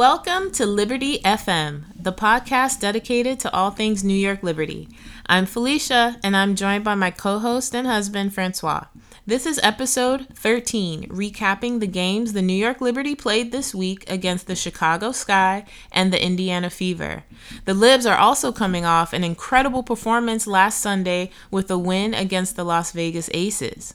Welcome to Liberty FM, the podcast dedicated to all things New York Liberty. I'm Felicia, and I'm joined by my co host and husband, Francois. This is episode 13, recapping the games the New York Liberty played this week against the Chicago Sky and the Indiana Fever. The Libs are also coming off an incredible performance last Sunday with a win against the Las Vegas Aces.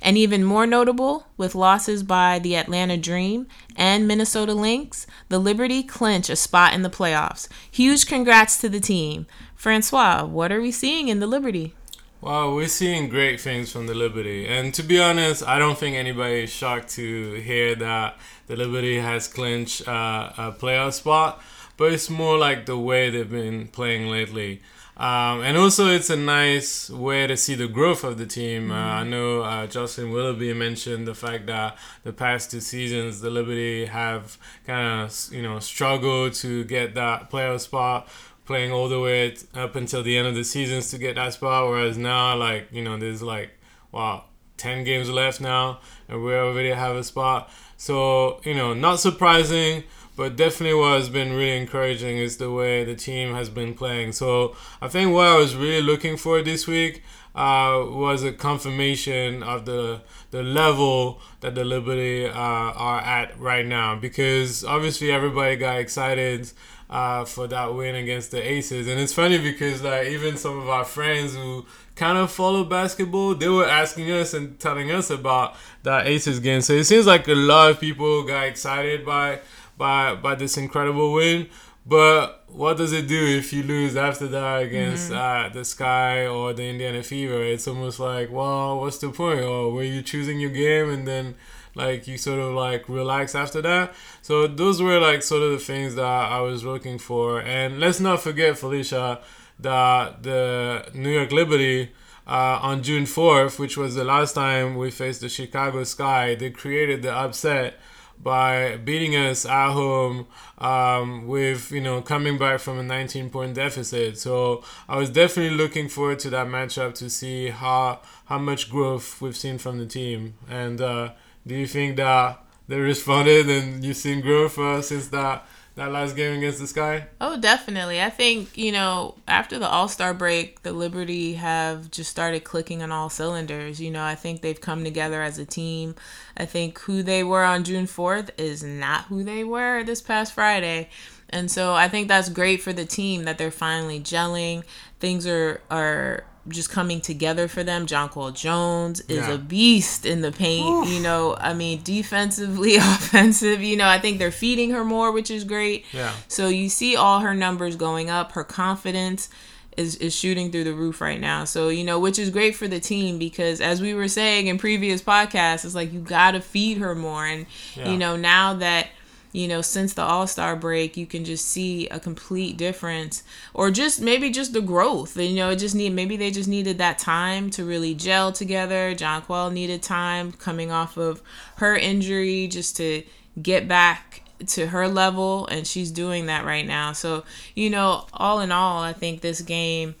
And even more notable, with losses by the Atlanta Dream and Minnesota Lynx, the Liberty clinch a spot in the playoffs. Huge congrats to the team. Francois, what are we seeing in the Liberty? Wow, we're seeing great things from the Liberty. And to be honest, I don't think anybody is shocked to hear that the Liberty has clinched uh, a playoff spot, but it's more like the way they've been playing lately. Um, and also, it's a nice way to see the growth of the team. Uh, I know uh, Justin Willoughby mentioned the fact that the past two seasons, the Liberty have kind of you know struggled to get that playoff spot playing all the way up until the end of the seasons to get that spot. Whereas now, like you know, there's like wow, ten games left now, and we already have a spot. So you know, not surprising, but definitely what has been really encouraging is the way the team has been playing. So I think what I was really looking for this week uh, was a confirmation of the the level that the Liberty uh, are at right now because obviously everybody got excited uh, for that win against the Aces. And it's funny because like even some of our friends who kind of follow basketball, they were asking us and telling us about that Aces game. So it seems like a lot of people got excited by by by this incredible win. But what does it do if you lose after that against Mm-hmm. uh, the Sky or the Indiana Fever? It's almost like, well, what's the point? Or were you choosing your game and then like you sort of like relax after that? So those were like sort of the things that I was looking for. And let's not forget, Felicia, that the New York Liberty uh, on June 4th, which was the last time we faced the Chicago Sky, they created the upset by beating us at home um, with you know coming back from a 19 point deficit. So i was definitely looking forward to that matchup to see how how much growth we've seen from the team. And uh, do you think that they responded and you've seen growth uh, since that that last game against the sky Oh, definitely. I think, you know, after the All Star break, the Liberty have just started clicking on all cylinders. You know, I think they've come together as a team. I think who they were on June 4th is not who they were this past Friday. And so I think that's great for the team that they're finally gelling. Things are are just coming together for them. Jonquel Jones is Yeah. a beast in the paint. You know, I mean, defensively, offensive. You know, I think they're feeding her more, which is great. Yeah. So you see all her numbers going up. Her confidence is, is shooting through the roof right now. So, you know, which is great for the team because as we were saying in previous podcasts, it's like you got to feed her more. And, Yeah. you know, now that, you know, since the All Star break, you can just see a complete difference, or just maybe just the growth. You know, it just need maybe they just needed that time to really gel together. Jonquel needed time coming off of her injury just to get back to her level, and she's doing that right now. So, you know, all in all, I think this game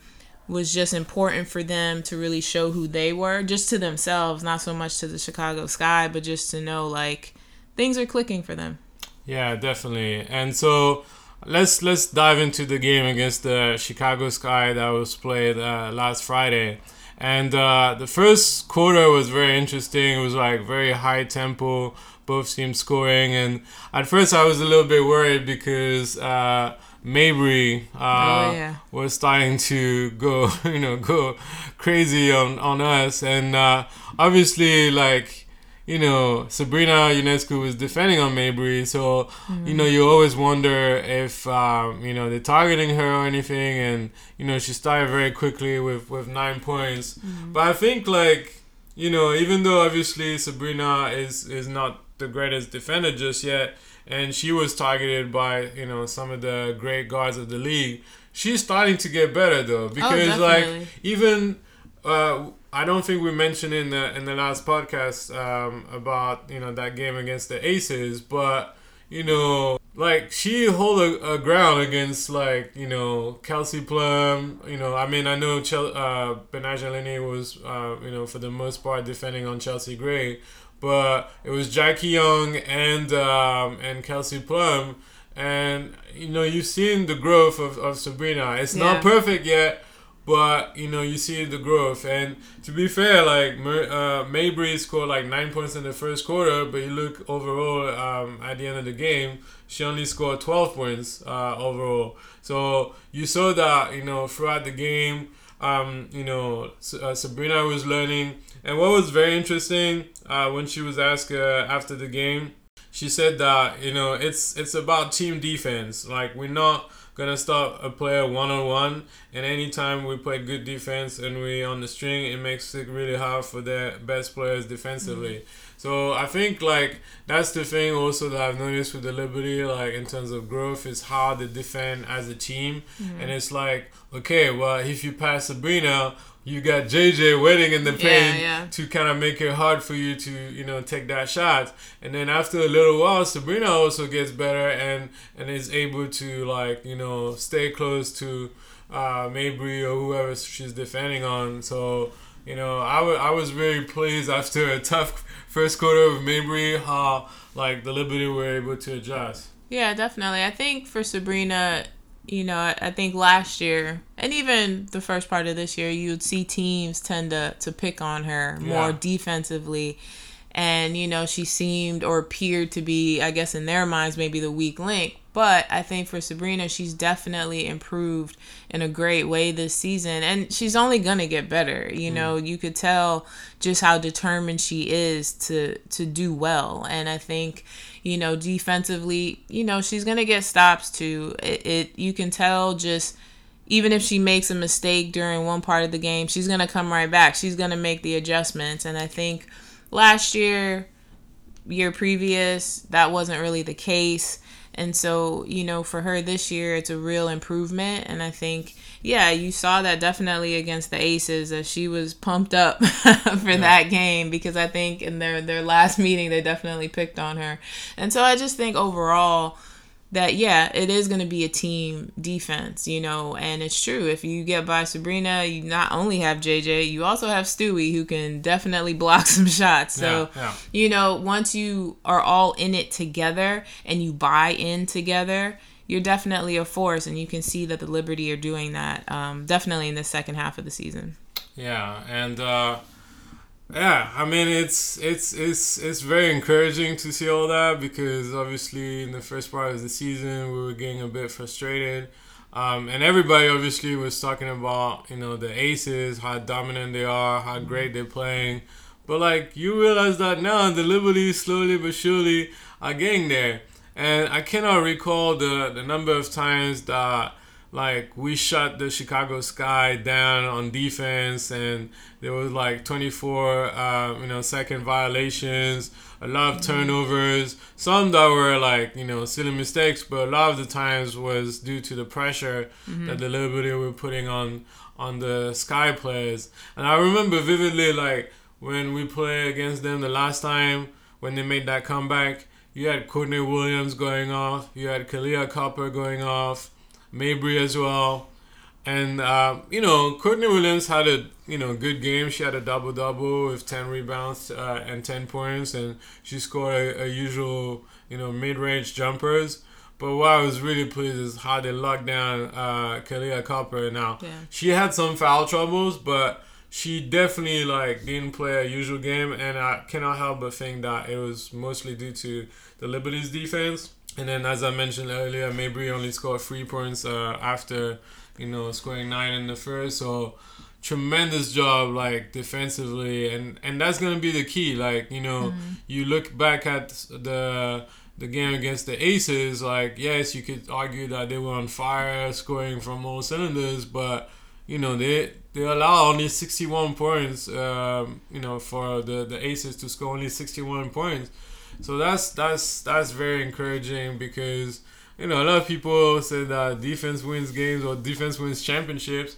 was just important for them to really show who they were, just to themselves, not so much to the Chicago Sky, but just to know like things are clicking for them. Yeah, definitely. And so let's let's dive into the game against the Chicago Sky that was played uh, last Friday. And uh, the first quarter was very interesting. It was like very high tempo, both teams scoring. And at first, I was a little bit worried because uh, Mabrey uh, Oh, yeah. was starting to go, you know, go crazy on on us. And uh, obviously, like you know, Sabrina Ionescu was defending on Mabrey, so you know you always wonder if um, you know they're targeting her or anything, and you know she started very quickly with with nine points. But I think like you know even though obviously Sabrina is is not the greatest defender just yet, and she was targeted by you know some of the great guards of the league, she's starting to get better though. Because like even uh, I don't think we mentioned in the in the last podcast um, about you know that game against the Aces, but you know, like she hold a, a ground against like you know Kelsey Plum. You know, I mean, I know Chel- uh, was uh, you know for the most part defending on Chelsea Gray, but it was Jackie Young and um, and Kelsey Plum. And you know you've seen the growth of, of Sabrina. It's Yeah. not perfect yet, but you know you see the growth. And to be fair, like uh, Mabrey scored like nine points in the first quarter, but you look overall um, at the end of the game, she only scored twelve points uh, overall. So you saw that you know throughout the game, um, you know uh, Sabrina was learning. And what was very interesting uh, when she was asked uh, after the game, she said that you know it's it's about team defense. Like we're not gonna stop a player one on one, and anytime we play good defense and we on the string, it makes it really hard for the best players defensively. Mm-hmm. So I think like that's the thing also that I've noticed with the Liberty, like in terms of growth, is how they defend as a team, mm-hmm. and it's like okay, well if you pass Sabrina. You got JJ waiting in the paint yeah. to kind of make it hard for you to you know take that shot and then after a little while sabrina also gets better and and is able to like you know stay close to uh mabrey or whoever she's defending on so you know I wa- I was very pleased after a tough first quarter of mabrey how like the liberty were able to adjust Yeah, definitely. I think for Sabrina, you know, I, I think last year and even the first part of this year, you would see teams tend to to pick on her more Yeah. defensively. And, you know, she seemed or appeared to be, I guess, in their minds, maybe the weak link. But I think for Sabrina, she's definitely improved in a great way this season. And she's only going to get better. You mm. know, you could tell just how determined she is to to do well. And I think, you know, defensively, you know, she's going to get stops too. It, it you can tell just even if she makes a mistake during one part of the game, she's going to come right back. She's going to make the adjustments. And I think last year, year previous, that wasn't really the case. And so, you know, for her this year, it's a real improvement. And I think, yeah, you saw that definitely against the Aces as she was pumped up for that game because I think in their, their last meeting, they definitely picked on her. And so I just think overall, that yeah, it is going to be a team defense, you know, and it's true. If you get by Sabrina, you not only have JJ, you also have Stewie who can definitely block some shots. So, Yeah, yeah. you know, once you are all in it together and you buy in together, you're definitely a force, and you can see that the Liberty are doing that. Um, definitely in the second half of the season. Yeah, and uh, yeah, I mean it's it's it's it's very encouraging to see all that because obviously in the first part of the season we were getting a bit frustrated. Um, and everybody obviously was talking about you know the aces, how dominant they are, how great they're playing, but like you realize that now the Liberty slowly but surely are getting there, and I cannot recall the the number of times that like we shut the Chicago Sky down on defense, and there was like 24, uh, you know, second violations, a lot of turnovers. Some that were like you know silly mistakes, but a lot of the times was due to the pressure that the Liberty were putting on on the Sky players. And I remember vividly like when we played against them the last time when they made that comeback. You had Courtney Williams going off. You had Kahleah Copper going off. Mabrey as well. And uh, you know, Courtney Williams had a you know good game. She had a double double with ten rebounds uh, and ten points, and she scored a, a usual you know mid range jumpers. But what I was really pleased is how they locked down uh, Kahleah Copper. Now Yeah. she had some foul troubles, but she definitely like didn't play a usual game, and I cannot help but think that it was mostly due to the Liberty's defense. And then, as I mentioned earlier, Mabrey only scored three points uh, after you know scoring nine in the first. So tremendous job like defensively, and and that's gonna be the key. Like you know, you look back at the the game against the Aces. Like yes, you could argue that they were on fire, scoring from all cylinders, but you know they they allow only 61 points um, you know for the the aces to score only 61 points so that's that's that's very encouraging because you know a lot of people say that defense wins games or defense wins championships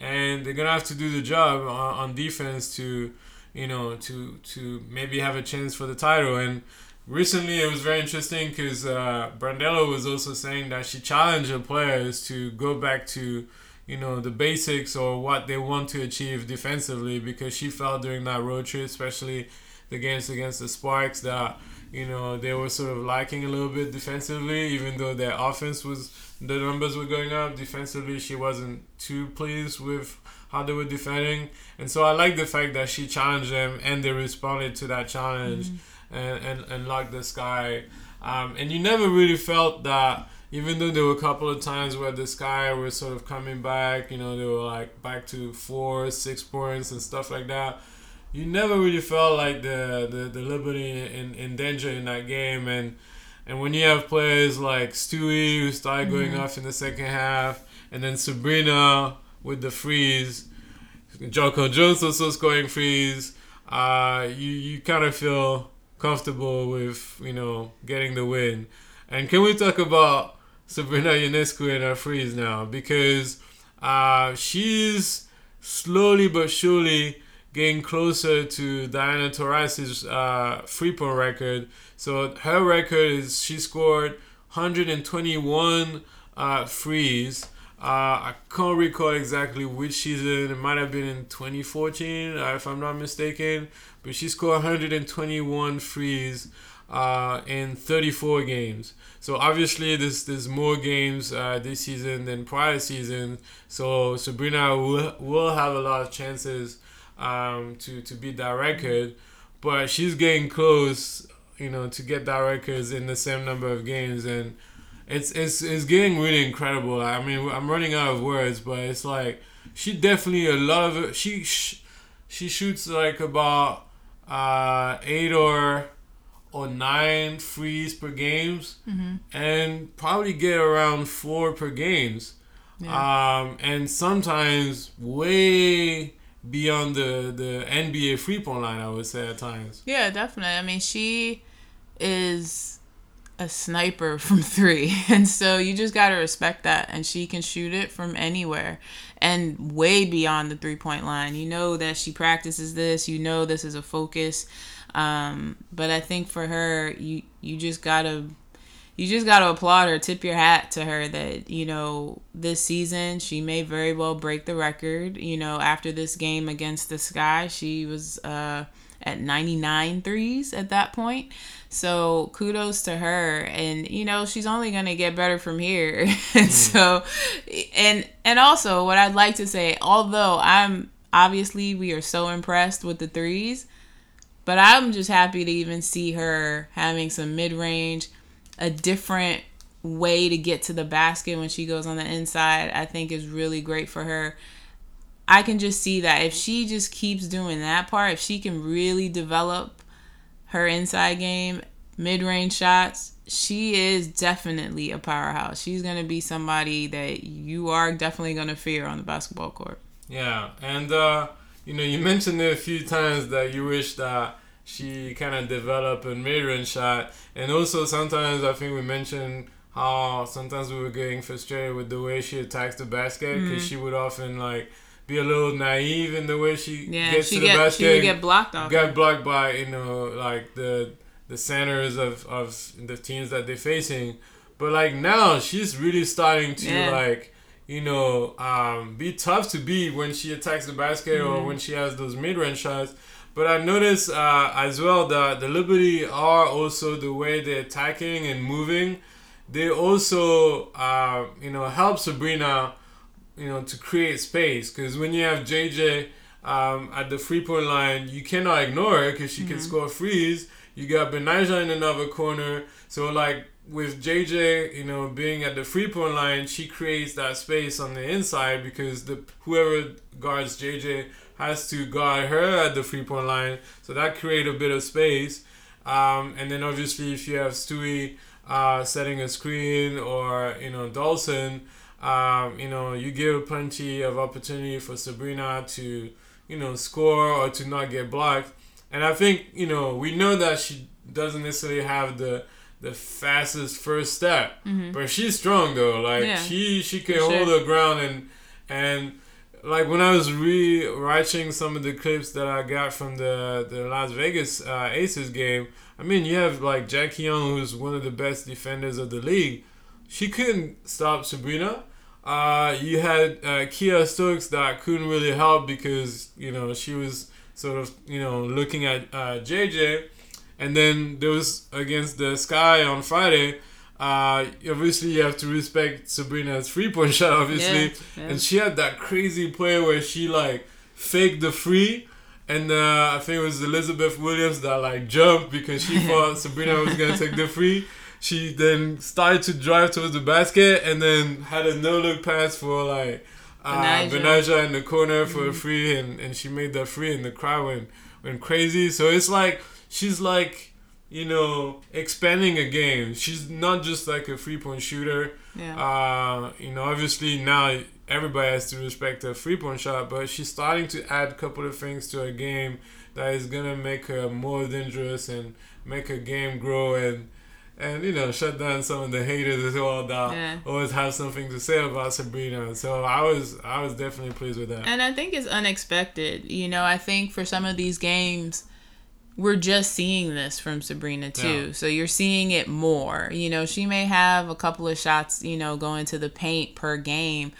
and they're gonna have to do the job on, on defense to you know to to maybe have a chance for the title. And recently it was very interesting because uh, Brondello was also saying that she challenged her players to go back to, you know, the basics or what they want to achieve defensively because she felt during that road trip, especially the games against the Sparks, that you know they were sort of lacking a little bit defensively, even though their offense was the numbers were going up. Defensively, she wasn't too pleased with how they were defending, and so I like the fact that she challenged them and they responded to that challenge Mm-hmm. and and and locked the sky. Um, and you never really felt that. Even though there were a couple of times where the Sky was sort of coming back, you know, they were like back to four, six points and stuff like that you never really felt like the the, the Liberty in, in danger in that game. And and when you have players like Stewie who started going off in the second half and then Sabrina with the freeze Jonquel Jones also scoring freeze uh, you you kind of feel comfortable with you know getting the win. And can we talk about Sabrina Ionescu and her freeze now? Because uh, she's slowly but surely getting closer to Diana Taurasi's uh, free point record. So her record is she scored 121 uh, frees. Uh, I can't recall exactly which season. It might have been in 2014, uh, if I'm not mistaken. But she scored 121 frees uh, in 34 games. So obviously, there's there's more games uh, this season than prior season. So Sabrina will, will have a lot of chances um, to to beat that record, but she's getting close, you know, to get that records in the same number of games, and it's it's it's getting really incredible. I mean, I'm running out of words, but it's like she definitely a lot of. She she shoots like about uh, eight or or nine frees per games, and probably get around four per games. Um, and sometimes way beyond the, the NBA free point line, I would say at times. Yeah, definitely. I mean, she is a sniper from three. And so you just got to respect that. And she can shoot it from anywhere and way beyond the three point line. You know that she practices this, you know this is a focus. Um, but I think for her, you, you just got to. You just got to applaud her, tip your hat to her that, you know, this season she may very well break the record. You know, after this game against the Sky, she was uh, at 99 threes at that point. So kudos to her, and you know she's only gonna get better from here. and so, and and also what I'd like to say, although I'm obviously we are so impressed with the threes, but I'm just happy to even see her having some mid range, a different way to get to the basket when she goes on the inside. I think is really great for her. I can just see that if she just keeps doing that part, if she can really develop her inside game, mid range shots, she is definitely a powerhouse. She's going to be somebody that you are definitely going to fear on the basketball court. Yeah, and uh, you know, you mentioned it a few times that you wish that she kind of developed a mid-range shot, and also sometimes I think we mentioned how sometimes we were getting frustrated with the way she attacks the basket because she would often like be a little naive in the way she Yeah, gets she to the get basket. she would get blocked off. got blocked by you know like the the centers of of the teams that they're facing but like now she's really starting to Yeah. like you know um, be tough to beat when she attacks the basket Mm-hmm. or when she has those mid-range shots but i noticed uh, as well that the liberty are also the way they're attacking and moving they also uh, you know help sabrina you know, to create space. Because when you have JJ um, at the free point line, you cannot ignore her because she can score frees. You got Betnijah in another corner. So, like, with JJ, you know, being at the free point line, she creates that space on the inside because the whoever guards JJ has to guard her at the free point line. So that create a bit of space. Um, and then obviously if you have Stewie uh, setting a screen or you know Dolson, um, you know you give plenty of opportunity for Sabrina to you know score or to not get blocked. And I think you know we know that she doesn't necessarily have the the fastest first step, but she's strong though. Like Yeah, she she can for hold sure. her ground and and like when I was re-watching some of the clips that I got from the the Las Vegas uh, Aces game, I mean, you have like Jackie Young, who's one of the best defenders of the league. She couldn't stop Sabrina. Uh, you had uh, Kiah Stokes that couldn't really help because you know she was sort of you know looking at uh, JJ, and then there was against the Sky on Friday. Uh, obviously, you have to respect Sabrina's free point shot, obviously, Yeah, yeah. and she had that crazy play where she like faked the free. And uh, I think it was Elizabeth Williams that like jumped because she thought Sabrina was gonna take the free. She then started to drive towards the basket and then had a no look pass for like uh, Betnijah. In the corner for a free, and, and she made that free, and the crowd went went crazy. So it's like she's like you know expanding a game. She's not just like a three point shooter. Yeah. Uh, you know, obviously now everybody has to respect her three point shot, but she's starting to add a couple of things to her game that is gonna make her more dangerous and make her game grow and and you know shut down some of the haters as well that Yeah. always have something to say about Sabrina. So I was I was definitely pleased with that. And I think it's unexpected. You know, I think for some of these games, we're just seeing this from Sabrina too. Yeah. So you're seeing it more. You know, she may have a couple of shots, you know, going to the paint per game,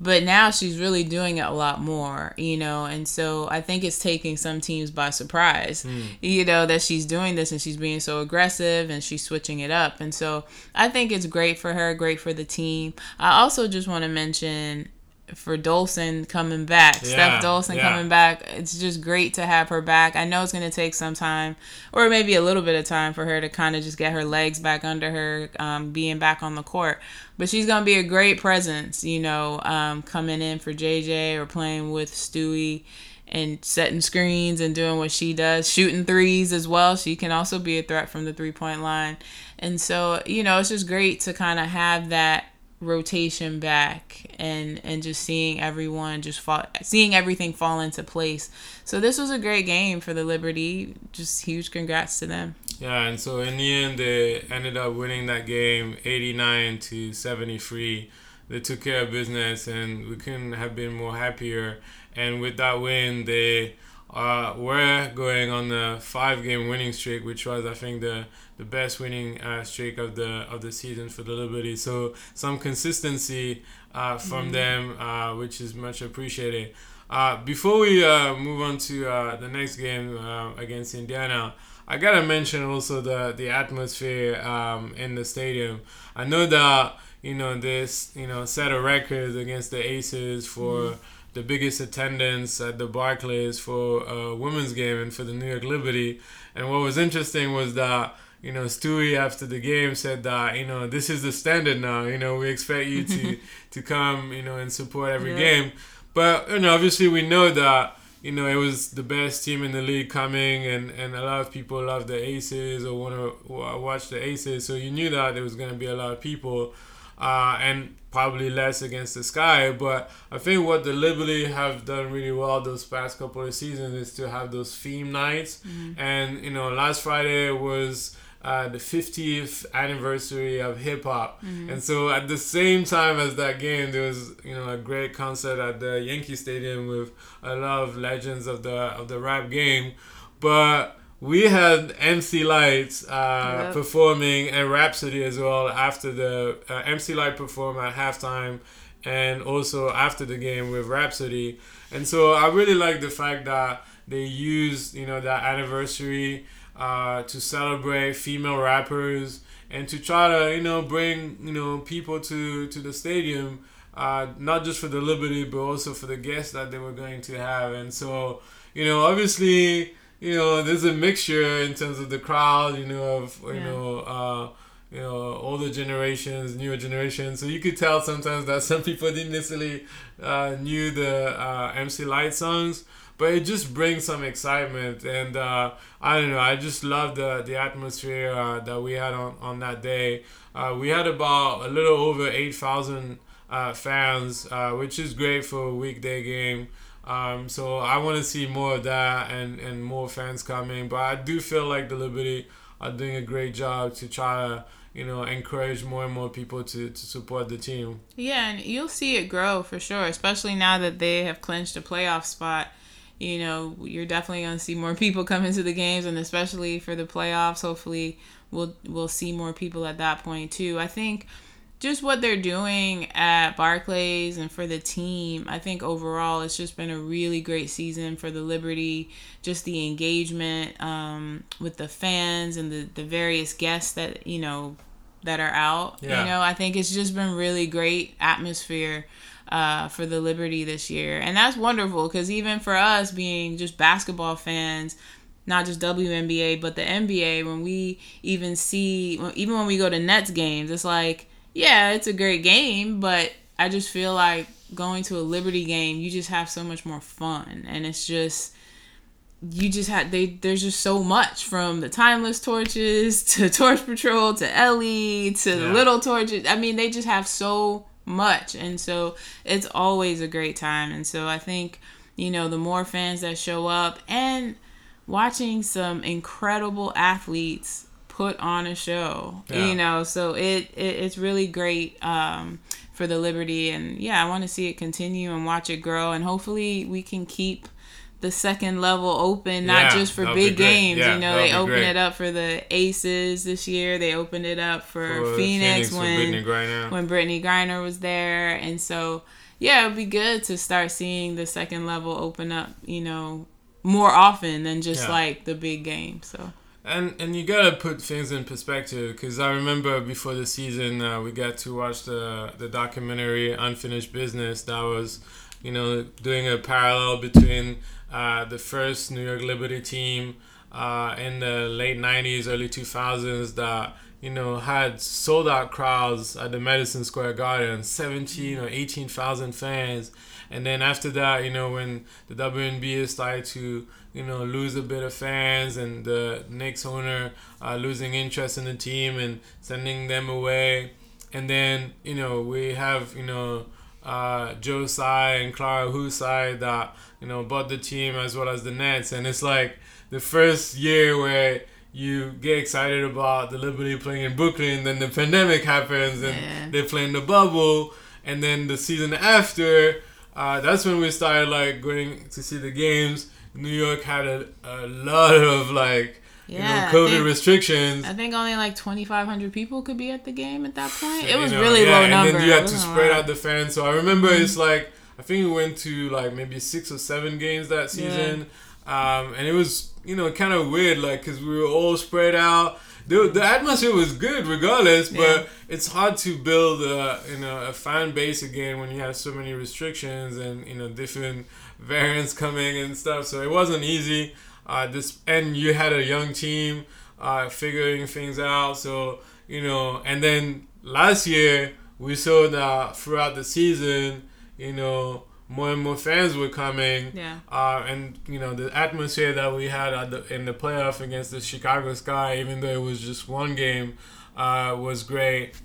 but now she's really doing it a lot more, you know, and so I think it's taking some teams by surprise, hmm. you know, that she's doing this and she's being so aggressive and she's switching it up. And so I think it's great for her, great for the team. I also just want to mention for Dolson coming back, Yeah, Steph Dolson yeah. coming back. It's just great to have her back. I know it's going to take some time, or maybe a little bit of time for her to kind of just get her legs back under her, um, being back on the court. But she's going to be a great presence, you know, um, coming in for JJ or playing with Stewie and setting screens and doing what she does, shooting threes as well. She can also be a threat from the three point line. And so, you know, it's just great to kind of have that rotation back and and just seeing everyone just fall seeing everything fall into place so this was a great game for the liberty just huge congrats to them Yeah, and so in the end, they ended up winning that game 89 to 73. They took care of business, and we couldn't have been more happier. And with that win, they uh, were going on the five-game winning streak, which was, I think, the the best winning uh, streak of the of the season for the Liberty. So some consistency uh, from them, uh, which is much appreciated. Uh, before we uh, move on to uh, the next game uh, against Indiana, I gotta mention also the the atmosphere um, in the stadium. I know that you know this you know set a record against the Aces for the biggest attendance at the Barclays for a women's game and for the New York Liberty. And what was interesting was that you know Stewie after the game said that you know this is the standard now. You know we expect you to to come you know and support every Yeah. game. But you know obviously we know that you know, it was the best team in the league coming, and, and a lot of people love the Aces or want to watch the Aces. So you knew that there was going to be a lot of people, uh, and probably less against the Sky. But I think what the Liberty have done really well those past couple of seasons is to have those theme nights. And, you know, last Friday was. Uh, the 50th anniversary of hip hop, and so at the same time as that game, there was you know a great concert at the Yankee Stadium with a lot of legends of the of the rap game, but we had MC Lytes uh, Yep. performing and Rapsody as well after the uh, MC Lyte performed at halftime and also after the game with Rapsody. And so I really like the fact that they used, you know, that anniversary uh, to celebrate female rappers and to try to, you know, bring, you know, people to, to the stadium, uh, not just for the Liberty, but also for the guests that they were going to have. And so, you know, obviously, you know, there's a mixture in terms of the crowd, you know, of, you Yeah. know, uh, you know, older generations, newer generations. So you could tell sometimes that some people didn't necessarily uh, knew the uh, MC Lyte songs, but it just brings some excitement. And uh, I don't know, I just love the the atmosphere uh, that we had on on that day. Uh, we had about a little over eight thousand uh, fans, uh, which is great for a weekday game. Um, so I want to see more of that and, and more fans coming. But I do feel like the Liberty are doing a great job to try to you know encourage more and more people to, to support the team. Yeah, and you'll see it grow for sure, especially now that they have clinched a playoff spot. You know, you're definitely going to see more people come into the games, and especially for the playoffs. Hopefully, we'll we'll see more people at that point too. I think just what they're doing at Barclays and for the team, I think overall it's just been a really great season for the Liberty. Just the engagement um, with the fans and the, the various guests that, you know, that are out. Yeah. You know, I think it's just been really great atmosphere uh, for the Liberty this year. And that's wonderful because even for us being just basketball fans, not just WNBA, but the NBA, when we even see, even when we go to Nets games, it's like, yeah, it's a great game, but I just feel like going to a Liberty game, you just have so much more fun, and it's just you just had they there's just so much from the timeless torches to torch patrol to ellie to the little torches. I mean they just have so much. And so it's always a great time. And so i think you know the more fans that show up and watching some incredible athletes put on a show Yeah. you know so it, it it's really great um for the liberty. And yeah i want to see it continue and watch it grow. And hopefully we can keep the second level open not Yeah, just for big games Yeah, you know they be opened great. it up for the aces this year they opened it up for, For phoenix, for when Brittney Griner. when Brittney Griner was there. And so, yeah, it'd be good to start seeing the second level open up, you know, more often than just Yeah. like the big game. So, And and you gotta put things in perspective because I remember before the season uh, we got to watch the the documentary Unfinished Business that was, you know, doing a parallel between uh, the first New York Liberty team uh, in the late '90s, early 2000s that you know had sold out crowds at the Madison Square Garden, 17 or 18,000 fans. And then after that, you know, when the WNBA started to, you know, lose a bit of fans and the Knicks owner uh, losing interest in the team and sending them away. And then, you know, we have, you know, uh, Joe Tsai and Clara Wu Tsai that, you know, bought the team as well as the Nets. And it's like the first year where you get excited about the Liberty playing in Brooklyn, then the pandemic happens and Yeah. they play in the bubble. And then the season after, uh, that's when we started like going to see the games. New York had a, a lot of like Yeah, you know COVID think- restrictions. I think only like 2,500 people could be at the game at that point. It you was know, really yeah, low number. And then you had to spread out the fans. So I remember it's like I think we went to like maybe six or seven games that season, um, and it was you know kind of weird like because we were all spread out. The, the atmosphere was good regardless, Yeah. but it's hard to build a you know a fan base again when you have so many restrictions and you know different variants coming and stuff. So it wasn't easy. Uh, this and you had a young team uh, figuring things out. So you know, and then last year we saw that throughout the season, you know, more and more fans were coming. Yeah. Uh, and you know the atmosphere that we had at the, in the playoff against the Chicago Sky, even though it was just one game, uh, was great.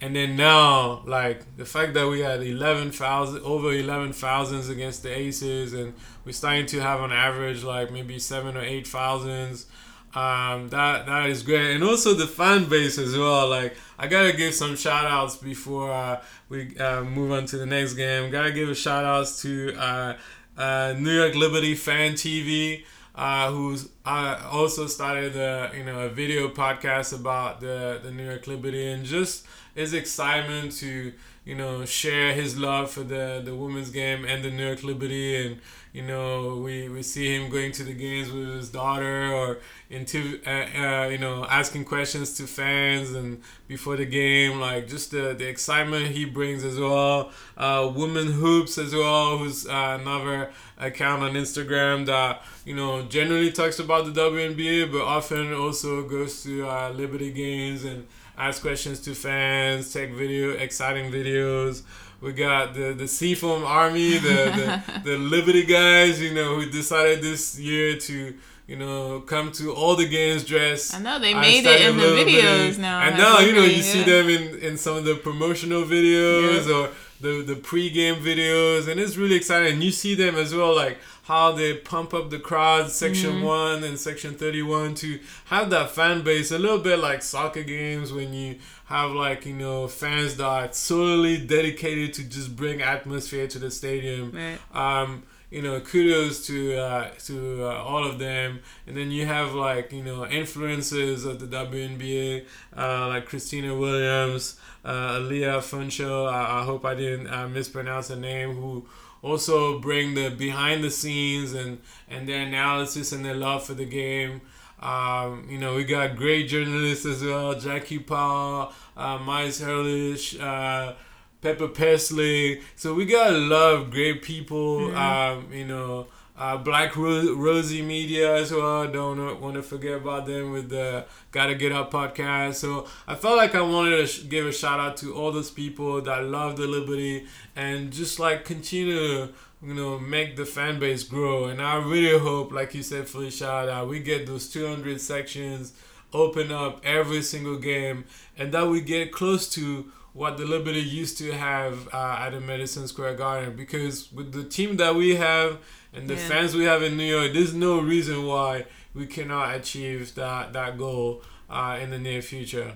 And then now, like the fact that we had eleven thousand, over eleven thousands against the Aces, and we're starting to have on average like maybe seven or eight thousands. Um, that that is great, and also the fan base as well. Like I gotta give some shout outs before uh, we uh, move on to the next game. Gotta give a shout outs to uh, uh, New York Liberty Fan TV, uh, who's uh, also started a you know a video podcast about the the New York Liberty and just his excitement to you know share his love for the the women's game and the New York Liberty. And you know we, we see him going to the games with his daughter or into uh, uh, you know asking questions to fans and before the game. Like just the, the excitement he brings as well. Uh, hoops as well who's uh, another account on Instagram that you know generally talks about the WNBA but often also goes to uh, Liberty games and ask questions to fans take video exciting videos we got the the Seafoam Army, the, the the Liberty guys, you know, who decided this year to you know come to all the games dressed. I know they made it in the videos now. And at now you know you see them in in some of the promotional videos Yeah. or the the pregame videos, and it's really exciting. And you see them as well, like how they pump up the crowd, section Mm-hmm. one and section thirty one, to have that fan base a little bit like soccer games when you have like you know fans that are solely dedicated to just bring atmosphere to the stadium. Right. Um, you know, kudos to uh, to uh, all of them, and then you have like you know influencers of the WNBA, uh, like Christina Williams, uh, Aaliyah Funcho. I, I hope I didn't uh, mispronounce her name. Who also bring the behind the scenes and and their analysis and their love for the game. Um, you know, we got great journalists as well, Jackie Powell, uh, Miles Hurlish, uh, Pepper Pesley. So we got a lot of great people. Um, you know, uh, Black Ro- Rosie Media as well. Don't want to forget about them with the Gotta Get Up podcast. So I felt like I wanted to sh- give a shout out to all those people that love the Liberty and just like continue to you know make the fan base grow. And I really hope, like you said, Felicia, that we get those 200 sections open up every single game and that we get close to what the Liberty used to have uh, at the Madison Square Garden because with the team that we have and the Yeah. fans we have in New York, there's no reason why we cannot achieve that that goal uh, in the near future.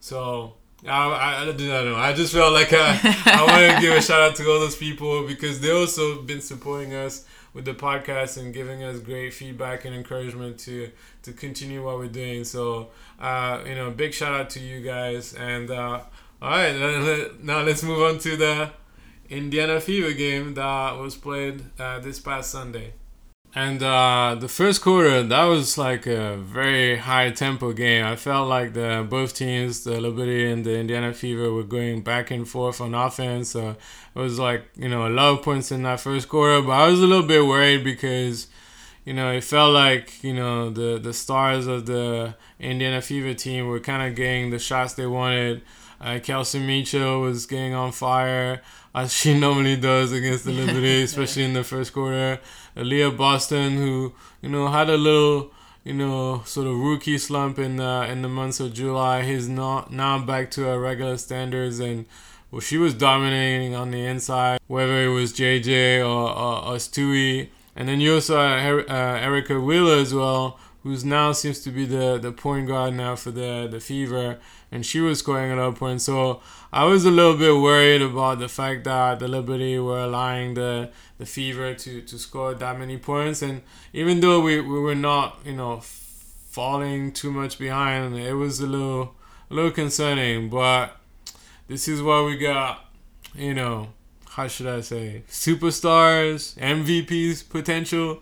So I, I, I do not know. I just felt like I, I want to give a shout out to all those people because they also been supporting us with the podcast and giving us great feedback and encouragement to to continue what we're doing. So uh, you know, big shout out to you guys. And uh, all right, now let's move on to the Indiana Fever game that was played uh, this past Sunday. And uh, the first quarter, that was like a very high tempo game. I felt like the both teams, the Liberty and the Indiana Fever, were going back and forth on offense. So it was like you know a lot of points in that first quarter. But I was a little bit worried because you know it felt like you know the the stars of the Indiana Fever team were kind of getting the shots they wanted. Uh, Kelsey Mitchell was getting on fire as she normally does against the Liberty, especially in the first quarter. Aaliyah Boston, who you know had a little you know sort of rookie slump in the in the months of July, he's not now back to her regular standards and. Well, she was dominating on the inside, whether it was JJ or, or, or Stewie. And then you also had uh, Erica Wheeler as well, who's now seems to be the, the point guard now for the, the Fever. And she was scoring a lot of points. So I was a little bit worried about the fact that the Liberty were allowing the, the Fever to, to score that many points. And even though we, we were not, you know, falling too much behind, it was a little, a little concerning. But this is what we got, you know, how should I say, superstars, MVPs potential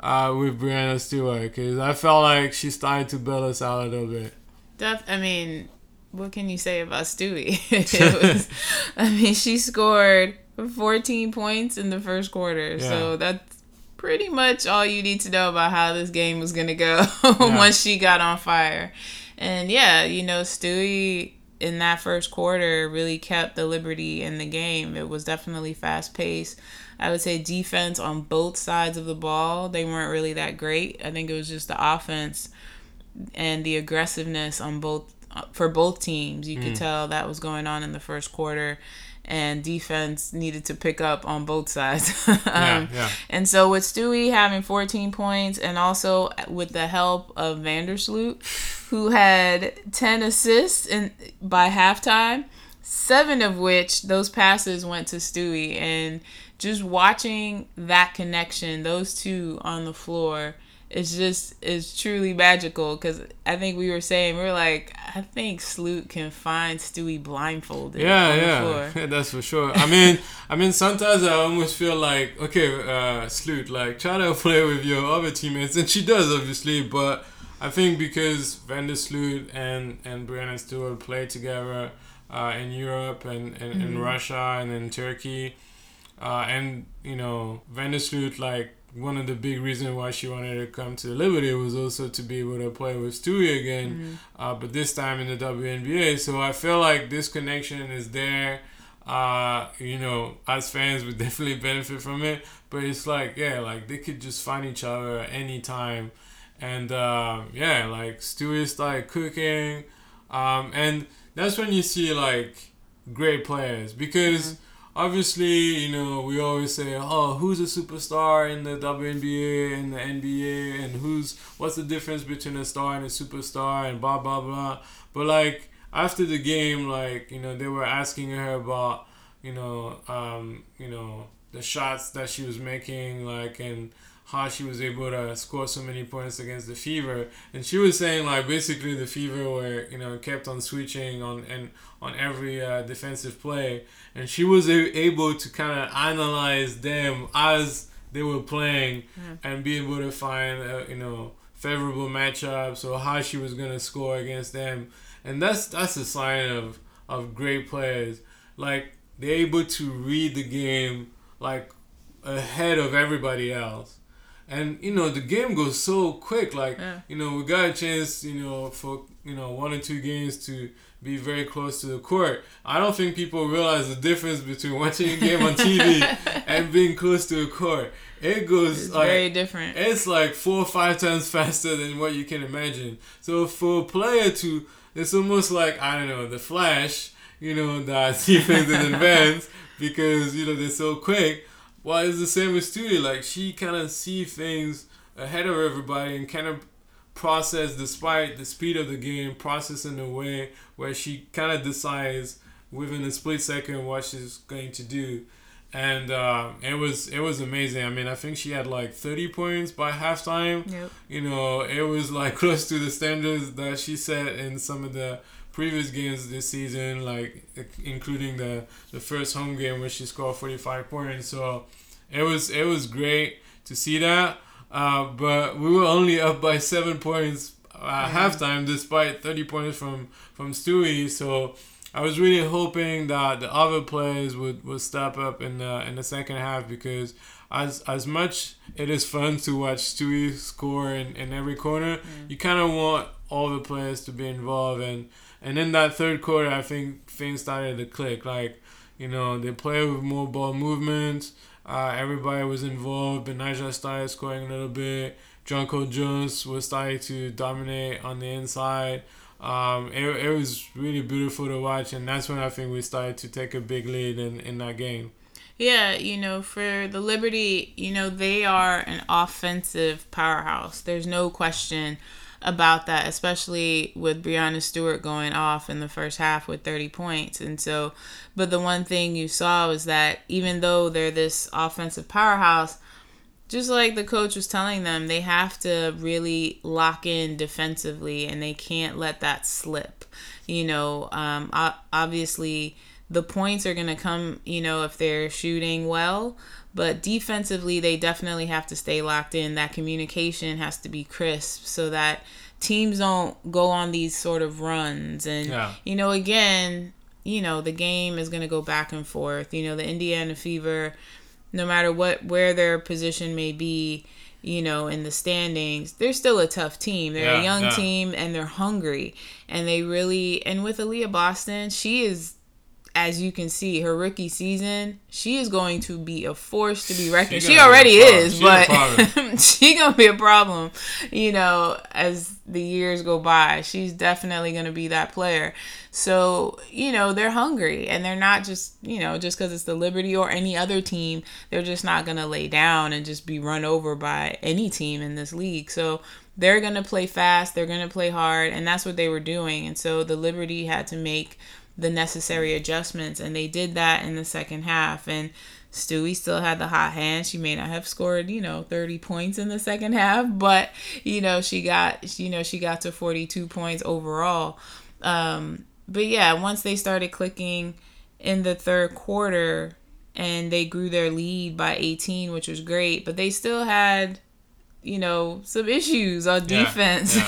uh, with Breanna Stewart. Because I felt like she started to bail us out a little bit. Def, I mean, what can you say about Stewie? was, I mean, she scored 14 points in the first quarter, so that's pretty much all you need to know about how this game was gonna go Yeah. once she got on fire. And yeah, you know, Stewie in that first quarter really kept the Liberty in the game. It was definitely fast paced. I would say defense on both sides of the ball, they weren't really that great. I think it was just the offense and the aggressiveness on both for both teams. You could tell that was going on in the first quarter, and defense needed to pick up on both sides. um, Yeah, yeah. And so with Stewie having 14 points, and also with the help of Vandersloot, who had 10 assists in by halftime, seven of which those passes went to Stewie, and just watching that connection, those two on the floor it's just it's truly magical because I think we were saying we are like I think Sloot can find Stewie blindfolded Yeah, on the yeah, floor. yeah, that's for sure. I mean, I mean, sometimes I almost feel like, okay, uh, Sloot, like try to play with your other teammates, and she does obviously, but I think because Vandersloot and and Breanna Stewart play together uh, in Europe and, and in Russia and in Turkey, uh, and you know, Vandersloot, like one of the big reasons why she wanted to come to Liberty was also to be able to play with Stewie again, uh, but this time in the WNBA. So I feel like this connection is there. Uh, you know, as fans would definitely benefit from it. But it's like, yeah, like they could just find each other at any time. And um, yeah, like Stewie started cooking. Um, and that's when you see like great players because obviously, you know, we always say, oh, who's a superstar in the WNBA and the NBA, and who's what's the difference between a star and a superstar, and blah blah blah. But like after the game, like you know, they were asking her about, you know, um, you know, the shots that she was making, like and how she was able to score so many points against the Fever, and she was saying like basically the Fever were you know kept on switching on and on every uh, defensive play, and she was a- able to kind of analyze them as they were playing Yeah. and be able to find uh, you know favorable matchups or how she was gonna score against them, and that's that's a sign of of great players. Like they're able to read the game like ahead of everybody else. And you know the game goes so quick. Like Yeah. you know we got a chance, you know, for you know one or two games to be very close to the court. I don't think people realize the difference between watching a game on TV and being close to a court. It goes It's like very different. it's like four or five times faster than what you can imagine. So for a player to, it's almost like I don't know the Flash, you know, that see things in advance because you know they're so quick. Well, it's the same with Stewie. Like she kind of see things ahead of everybody and kind of process, despite the speed of the game, process in a way where she kind of decides within a split second what she's going to do and uh, it was it was amazing. I mean, I think she had like 30 points by halftime. Yep. You know, it was like close to the standards that she set in some of the previous games this season, like including the the first home game where she scored 45 points. So it was it was great to see that. Uh, but we were only up by seven points at halftime, despite 30 points from from Stewie. So I was really hoping that the other players would, would step up in the in the second half because as as much it is fun to watch Stewie score in, in every corner, you kind of want all the players to be involved and and in that third quarter, I think things started to click. Like you know they play with more ball movement. Uh, everybody was involved. Betnijah started scoring a little bit. Jonquel Jones was starting to dominate on the inside. Um, it, it was really beautiful to watch, and that's when I think we started to take a big lead in, in that game. Yeah, you know, for the Liberty, you know, they are an offensive powerhouse. There's no question about that, especially with Breanna Stewart going off in the first half with 30 points. And so, but the one thing you saw was that even though they're this offensive powerhouse, just like the coach was telling them, they have to really lock in defensively and they can't let that slip. You know, um, obviously the points are going to come, you know, if they're shooting well, but defensively they definitely have to stay locked in. That communication has to be crisp so that teams don't go on these sort of runs. And, Yeah. you know, again, you know, the game is going to go back and forth. You know, the Indiana Fever no matter what where their position may be, you know, in the standings, they're still a tough team. They're Yeah, a young yeah. team and they're hungry. And they really and with Aliyah Boston, she is as you can see, her rookie season, she is going to be a force to be reckoned. She She, gonna be a already is, She but she gonna be a problem, you know, as the years go by. She's definitely gonna be that player. So, you know, they're hungry and they're not just, you know, just because it's the Liberty or any other team, they're just not gonna lay down and just be run over by any team in this league. So they're gonna play fast, they're gonna play hard, and that's what they were doing. And so the Liberty had to make the necessary adjustments and they did that in the second half and Stewie still had the hot hand. She may not have scored, you know, 30 points in the second half, but you know, she got you know, she got to 42 points overall. Um but yeah, once they started clicking in the third quarter and they grew their lead by 18, which was great, but they still had you know, some issues on Yeah, defense.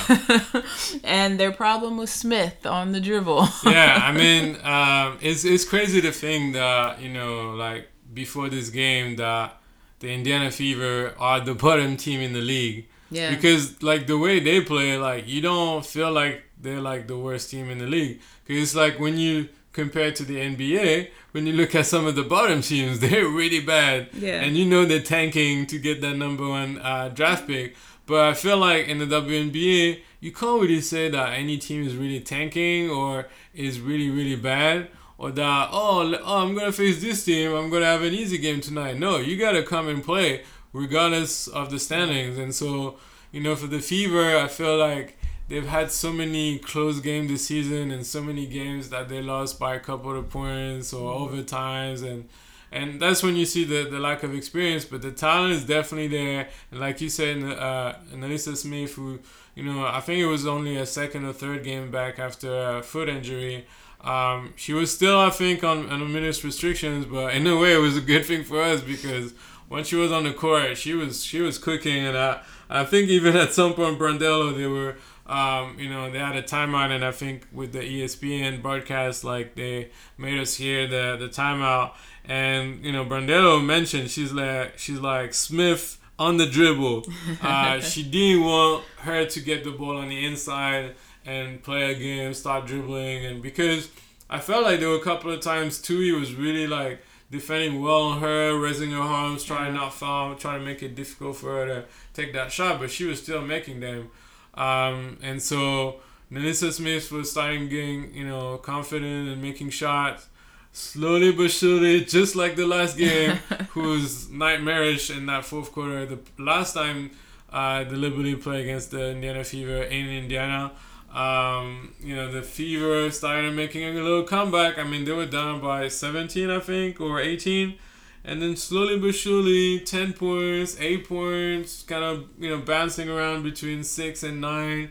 and their problem was Smith on the dribble. yeah, I mean, um, it's it's crazy to think that you know, like before this game, that the Indiana Fever are the bottom team in the league. Yeah. Because like the way they play, like you don't feel like they're like the worst team in the league. Because it's like when you compare to the NBA, when you look at some of the bottom teams, they're really bad. Yeah. And you know they're tanking to get that number one uh, draft pick. But I feel like in the WNBA, you can't really say that any team is really tanking or is really really bad. or that oh, oh I'm gonna face this team, I'm gonna have an easy game tonight. No, you gotta come and play regardless of the standings. And so, you know, for the Fever, I feel like they've had so many close games this season and so many games that they lost by a couple of points or overtimes and and that's when you see the, the lack of experience but the talent is definitely there. And like you said uh, Alyssa Smith who you know I think it was only a second or third game back after a foot injury. Um, she was still I think on, on minutes restrictions but in a way it was a good thing for us because when she was on the court she was she was cooking. And I, I think even at some point Brondello they were um, you know, they had a timeout, and I think with the ESPN broadcast, like they made us hear the the timeout, and you know, Brondello mentioned she's like she's like Smith on the dribble. Uh, she didn't want her to get the ball on the inside and play a game, start dribbling, and because I felt like there were a couple of times too, he was really like defending well on her, raising her arms, trying not foul, trying to make it difficult for her to take that shot, but she was still making them. Um, and so NaLyssa Smith was starting getting, you know, confident and making shots. Slowly but surely, just like the last game, who's nightmarish in that fourth quarter. The last time uh, the Liberty played against the Indiana Fever in Indiana, um, you know, the Fever started making a little comeback. I mean, they were down by 17, I think, or 18 and then slowly but surely 10 points 8 points kind of you know bouncing around between 6 and 9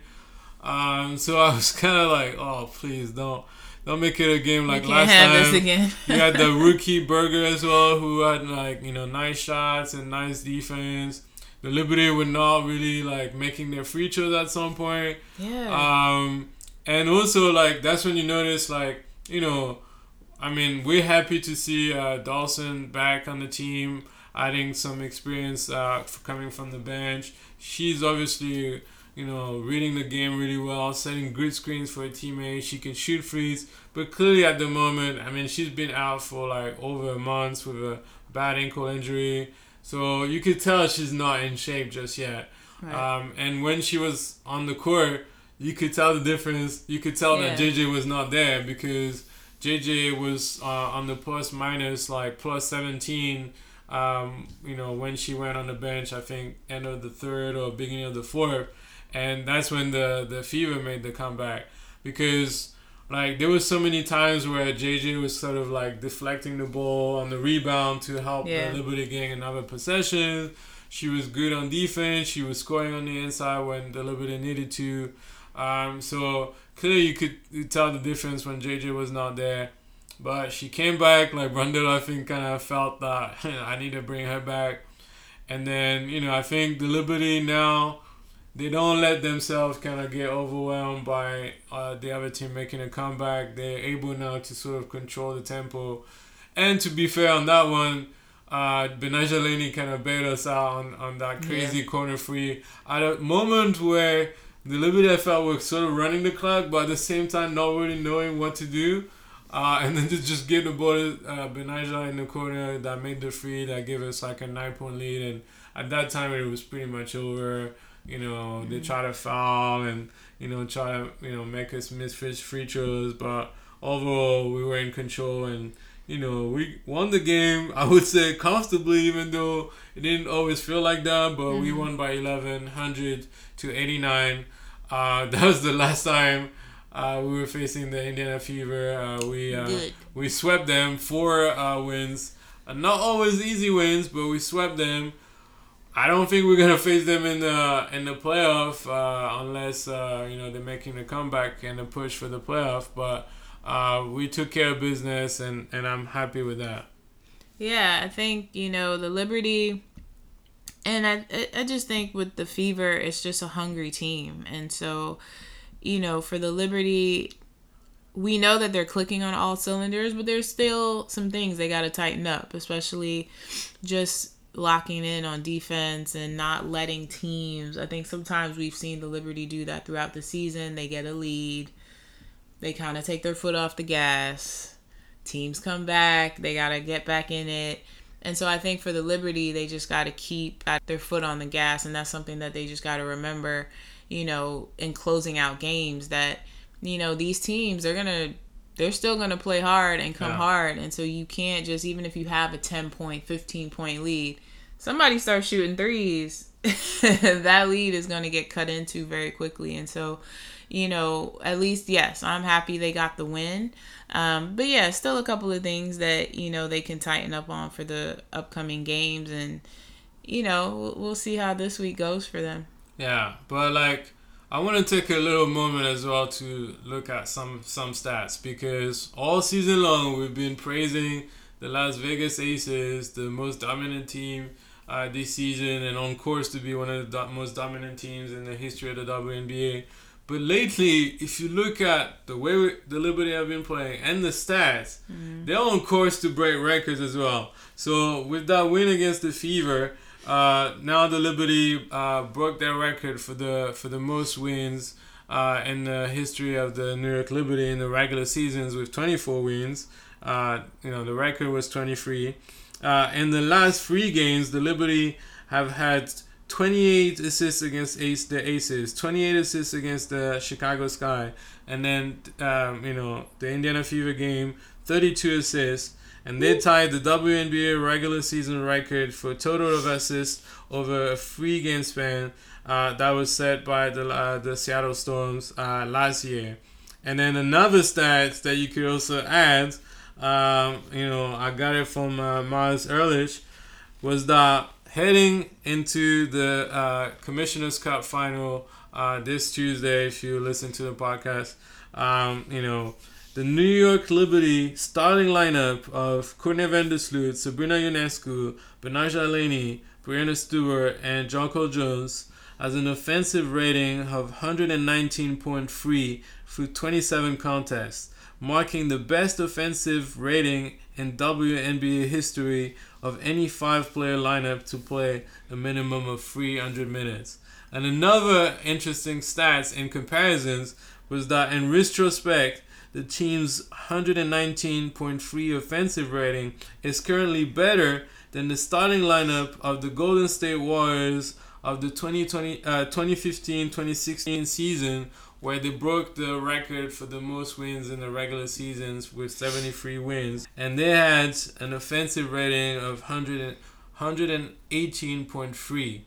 um, so i was kind of like oh please don't don't make it a game like last time. you had the rookie Berger as well who had like you know nice shots and nice defense. The liberty were not really like making their free throws at some point. Yeah. Um and also like that's when you notice like you know I mean, we're happy to see uh, Dolson back on the team, adding some experience uh, coming from the bench. She's obviously, you know, reading the game really well, setting good screens for her teammates. She can shoot frees, but clearly at the moment, I mean, she's been out for like over a month with a bad ankle injury. So you could tell she's not in shape just yet. Right. Um, and when she was on the court, you could tell the difference. You could tell yeah. that JJ was not there because JJ was uh, on the plus minus like plus 17 um, you know when she went on the bench I think end of the third or beginning of the fourth and that's when the the fever made the comeback because like there was so many times where JJ was sort of like deflecting the ball on the rebound to help yeah. the Liberty getting another possession. She was good on defense. She was scoring on the inside when the Liberty needed to. Um, so clearly you could tell the difference when JJ was not there. But she came back, like Brondello, I think, kind of felt that I need to bring her back. And then, you know, I think the Liberty now, they don't let themselves kind of get overwhelmed by uh, the other team making a comeback. They're able now to sort of control the tempo. And to be fair on that one, uh, Betnijah Laney kind of bailed us out on, on that crazy yeah. corner free at a moment where the Liberty I felt were sort of running the clock, but at the same time not really knowing what to do. Uh, and then to just give the ball uh, Betnijah in the corner that made the free that gave us like a nine point lead. And at that time it was pretty much over. You know, mm-hmm. they try to foul and you know try to you know make us miss free throws, but overall we were in control and you know we won the game. I would say comfortably, even though it didn't always feel like that. But mm-hmm. we won by 11, 100 to 89. Uh, that was the last time uh, we were facing the Indiana Fever. Uh, we uh, we swept them four uh, wins, uh, not always easy wins, but we swept them. I don't think we're gonna face them in the in the playoff unless you know they're making a comeback and a push for the playoff. But Uh, we took care of business, and and I'm happy with that. Yeah, I think you know the Liberty and I I just think with the Fever, it's just a hungry team, and so, you know, for the Liberty, we know that they're clicking on all cylinders, but there's still some things they got to tighten up, especially just locking in on defense and not letting teams. I think sometimes we've seen the Liberty do that throughout the season. They get a lead, they kind of take their foot off the gas. Teams come back, they got to get back in it and so I think for the Liberty, they just got to keep uh, their foot on the gas. And that's something that they just got to remember, you know, in closing out games that, you know, these teams, they're going to they're still going to play hard and come Yeah. hard. And so you can't just, even if you have a 10 point, 15 point lead, somebody starts shooting threes, that lead is going to get cut into very quickly. And so, you know, at least, yes, I'm happy they got the win. Um, but yeah, still a couple of things that, you know, they can tighten up on for the upcoming games. And, you know, we'll, see how this week goes for them. Yeah, but like I want to take a little moment as well to look at some some stats because all season long we've been praising the Las Vegas Aces, the most dominant team uh, this season, and on course to be one of the do- most dominant teams in the history of the WNBA. But lately, if you look at the way we, the Liberty have been playing and the stats, they're on course to break records as well. So with that win against the Fever, uh, now the Liberty uh, broke their record for the for the most wins uh, in the history of the New York Liberty in the regular seasons with 24 wins. Uh, you know the record was 23. Uh, in the last three games, the Liberty have had 28 assists against Ace the Aces, 28 assists against the Chicago Sky, and then um, you know the Indiana Fever game, 32 assists, and they tied the WNBA regular season record for total of assists over a three game span. Uh, that was set by the uh, the Seattle Storms uh, last year. And then another stat that you could also add, um, you know, I got it from uh, Mars Ehrlich, was that heading into the uh, Commissioner's Cup final uh, this Tuesday, if you listen to the podcast, um, you know, the New York Liberty starting lineup of Courtney Vandersloot, Sabrina Ionescu, Betnijah Laney, Breanna Stewart, and Jonquel Jones has an offensive rating of 119.3 through 27 contests, marking the best offensive rating in WNBA history of any five player lineup to play a minimum of 300 minutes. And another interesting stats in comparisons was that in retrospect, the team's 119.3 offensive rating is currently better than the starting lineup of the Golden State Warriors of the 2020, uh, 2015-2016 season where they broke the record for the most wins in the regular seasons with 73 wins. And they had an offensive rating of 100, 118.3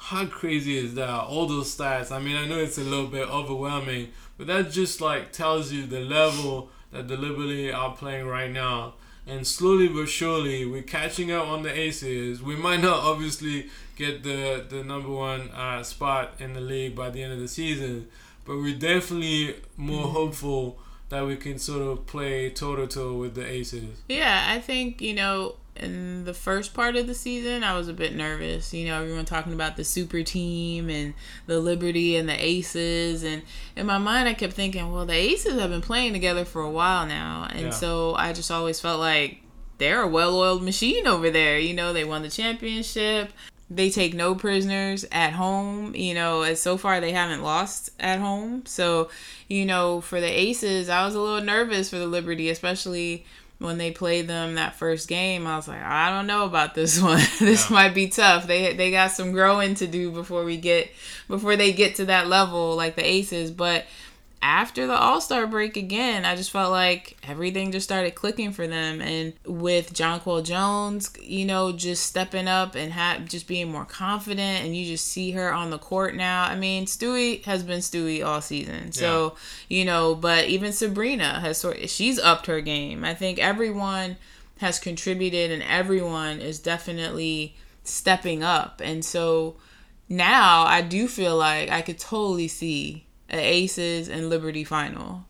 how crazy is that? All those stats. I mean i know it's a little bit overwhelming but that just like tells you the level that the liberty are playing right now. And slowly but surely we're catching up on the aces. We might not obviously get the the number one uh, spot in the league by the end of the season but we're definitely more hopeful that we can sort of play toe to toe with the aces Yeah, I think, you know, in the first part of the season, I was a bit nervous. You know, everyone talking about the super team and the Liberty and the Aces. And in my mind, I kept thinking, well, the Aces have been playing together for a while now. And Yeah. so I just always felt like they're a well oiled machine over there. You know, they won the championship. They take no prisoners at home. You know, as so far they haven't lost at home. So, you know, for the Aces, I was a little nervous for the Liberty, especially when they played them that first game. I was like, I don't know about this one. this Yeah. might be tough. They they got some growing to do before we get before they get to that level like the Aces, but after the All Star break again, I just felt like everything just started clicking for them. And with Jonquel Jones, you know, just stepping up and ha- just being more confident, and you just see her on the court now. I mean, Stewie has been Stewie all season. So, you know, but even Sabrina has sort she's upped her game. I think everyone has contributed and everyone is definitely stepping up. And so now I do feel like I could totally see an Aces and Liberty final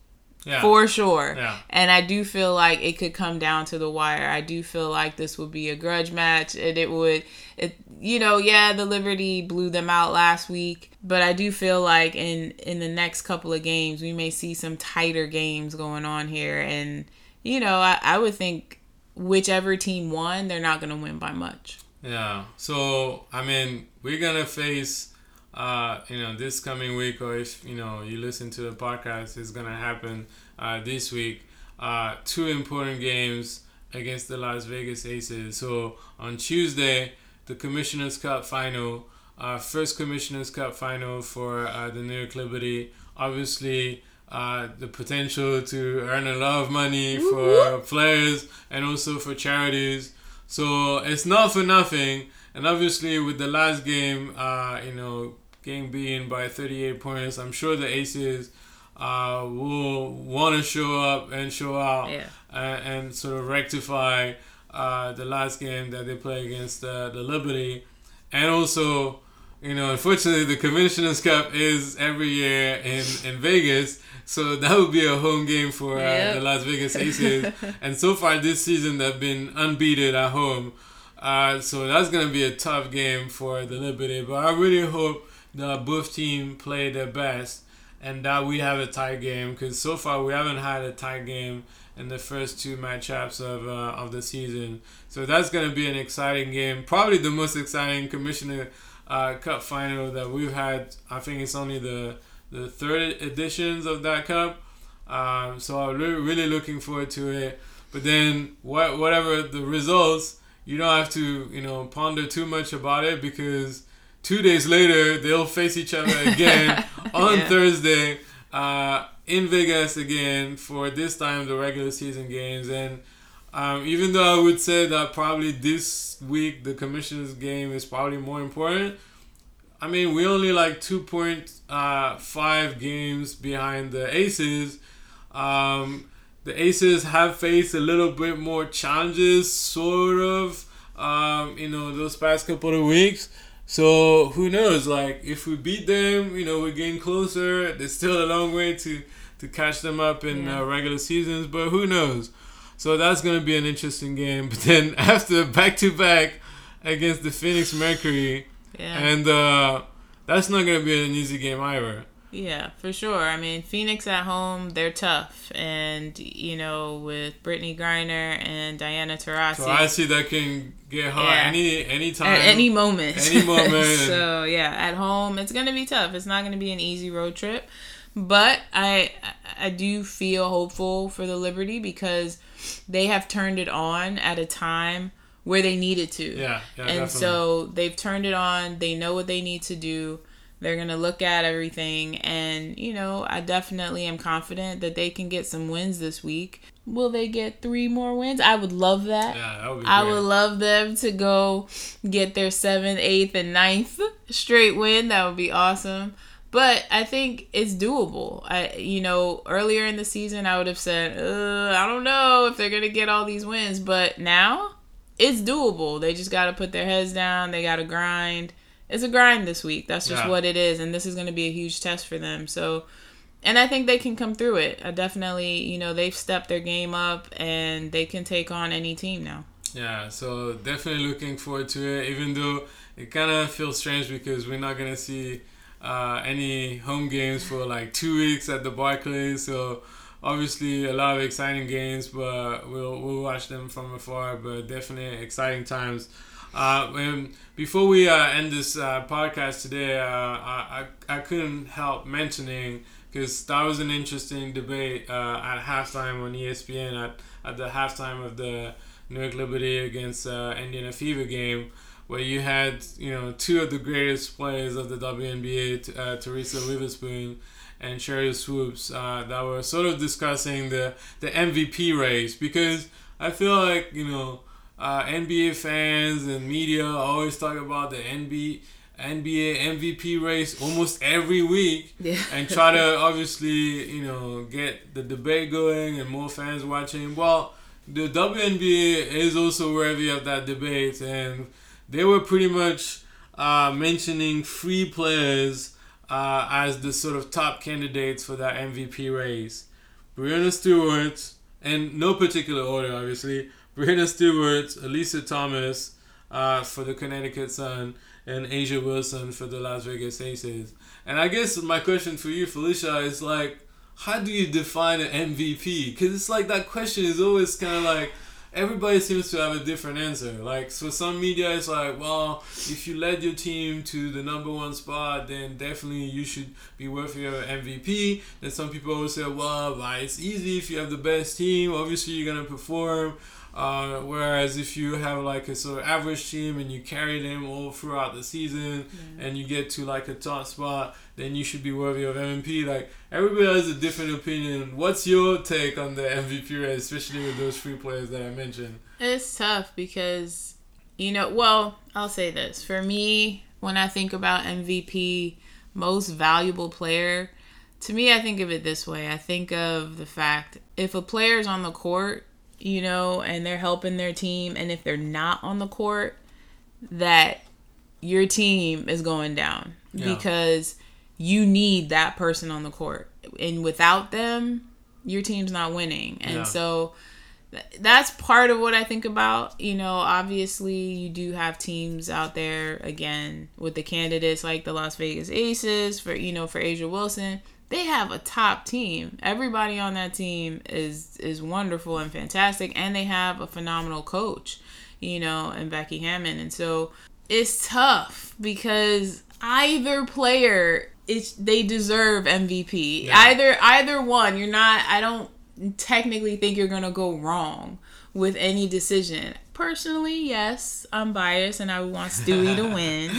yeah for sure. Yeah. And I do feel like it could come down to the wire. I do feel like this would be a grudge match and it would it you know, yeah, the Liberty blew them out last week, but I do feel like in in the next couple of games we may see some tighter games going on here and you know, I, I would think whichever team won, they're not going to win by much. Yeah. So I mean, we're gonna face, uh, you know, this coming week, or if you know you listen to the podcast, it's gonna happen uh, this week. Uh, two important games against the Las Vegas Aces. So on Tuesday, the Commissioner's Cup final, uh, first Commissioner's Cup final for uh, the New York Liberty. Obviously, uh, the potential to earn a lot of money for players and also for charities. So it's not for nothing. And obviously, with the last game, uh, you know, getting beaten by 38 points, I'm sure the Aces uh, will want to show up and show out Yeah. and, and sort of rectify uh, the last game that they play against uh, the Liberty. And also, you know, unfortunately, the Commissioner's Cup is every year in, in Vegas. So that would be a home game for uh, Yep. the Las Vegas Aces. and so far this season, they've been unbeaten at home. Uh, so that's going to be a tough game for the Liberty. But I really hope that both team play their best and that we have a tie game because so far we haven't had a tie game in the first two matchups of uh, of the season. So that's going to be an exciting game, probably the most exciting Commissioner uh, Cup final that we've had. I think it's only the the third editions of that cup. Um, so I'm really, really looking forward to it. But then, what, whatever the results, you don't have to, you know, ponder too much about it because two days later they'll face each other again on Yeah. Thursday uh, in Vegas again for this time the regular season games. And um, even though I would say that probably this week the commissioners game is probably more important, I mean we only like 2.5 uh, games behind the Aces. Um, the Aces have faced a little bit more challenges, sort of, um, you know, those past couple of weeks. So who knows? Like if we beat them, you know, we're getting closer. There's still a long way to to catch them up in Yeah. uh, regular seasons, but who knows? So that's gonna be an interesting game. But then after back to back against the Phoenix Mercury, Yeah. and uh, that's not gonna be an easy game either. Yeah, for sure. I mean, Phoenix at home, they're tough. And, you know, with Brittney Griner and Diana Taurasi. So I see that can get hot Yeah. any any time. at any moment. Any moment. so yeah, at home it's gonna be tough. It's not gonna be an easy road trip, but I I do feel hopeful for the Liberty because they have turned it on at a time where they needed to. Yeah, yeah, and definitely. so they've turned it on. They know what they need to do. They're gonna look at everything, and you know, I definitely am confident that they can get some wins this week. Will they get three more wins? I would love that. Yeah, that would be I would love them to go get their seventh, eighth, and ninth straight win. That would be awesome. But I think it's doable. I, you know, earlier in the season, I would have said, uh, I don't know if they're gonna get all these wins. But now, it's doable. They just got to put their heads down. They got to grind. It's a grind this week. That's just Yeah. what it is, and this is going to be a huge test for them. So, and I think they can come through it. I definitely, you know, they've stepped their game up, and they can take on any team now. Yeah, so definitely looking forward to it. Even though it kind of feels strange because we're not gonna see uh, any home games for like two weeks at the Barclays. So obviously a lot of exciting games, but we'll we'll watch them from afar. But definitely exciting times. Uh, and before we uh, end this uh, podcast today, uh, I, I couldn't help mentioning because that was an interesting debate uh, at halftime on ESPN at, at the halftime of the New York Liberty against uh, Indiana Fever game, where you had you know two of the greatest players of the WNBA, Teresa Weatherspoon and Sheryl Swoopes, that were sort of discussing the the MVP race because I feel like you know uh, NBA fans and media always talk about the NBA. NBA MVP race almost every week Yeah. and try to obviously you know get the debate going and more fans watching. Well, the WNBA is also worthy of that debate, and they were pretty much uh, mentioning three players uh, as the sort of top candidates for that MVP race: Breanna Stewart, and no particular order, obviously. Breanna Stewart, Alyssa Thomas uh, for the Connecticut Sun, and A'ja Wilson for the Las Vegas Aces. And I guess my question for you, Felicia, is like, how do you define an MVP? Because it's like that question is always kind of like everybody seems to have a different answer. Like for some media, it's like, well, if you led your team to the number one spot, then definitely you should be worthy of an MVP. Then some people will say, well, why it's easy if you have the best team. Obviously, you're gonna perform. Uh, whereas if you have like a sort of average team and you carry them all throughout the season Yeah. and you get to like a top spot, then you should be worthy of MVP. Like everybody has a different opinion. What's your take on the MVP race, especially with those three players that I mentioned? It's tough because, you know, well, I'll say this. For me, when I think about MVP, most valuable player, to me, I think of it this way. I think of the fact if a player is on the court, you know, and they're helping their team, and if they're not on the court, that your team is going down Yeah. because you need that person on the court. And without them, your team's not winning. And Yeah. so th- that's part of what I think about. You know, obviously, you do have teams out there again with the candidates like the Las Vegas Aces for you know for A'ja Wilson. They have a top team. Everybody on that team is is wonderful and fantastic, and they have a phenomenal coach. You know, and Becky Hammon, and so it's tough because either player it's they deserve MVP. Yeah. Either either one. You're not I don't technically think you're going to go wrong with any decision. Personally, yes, I'm biased and I would want Stewie to win.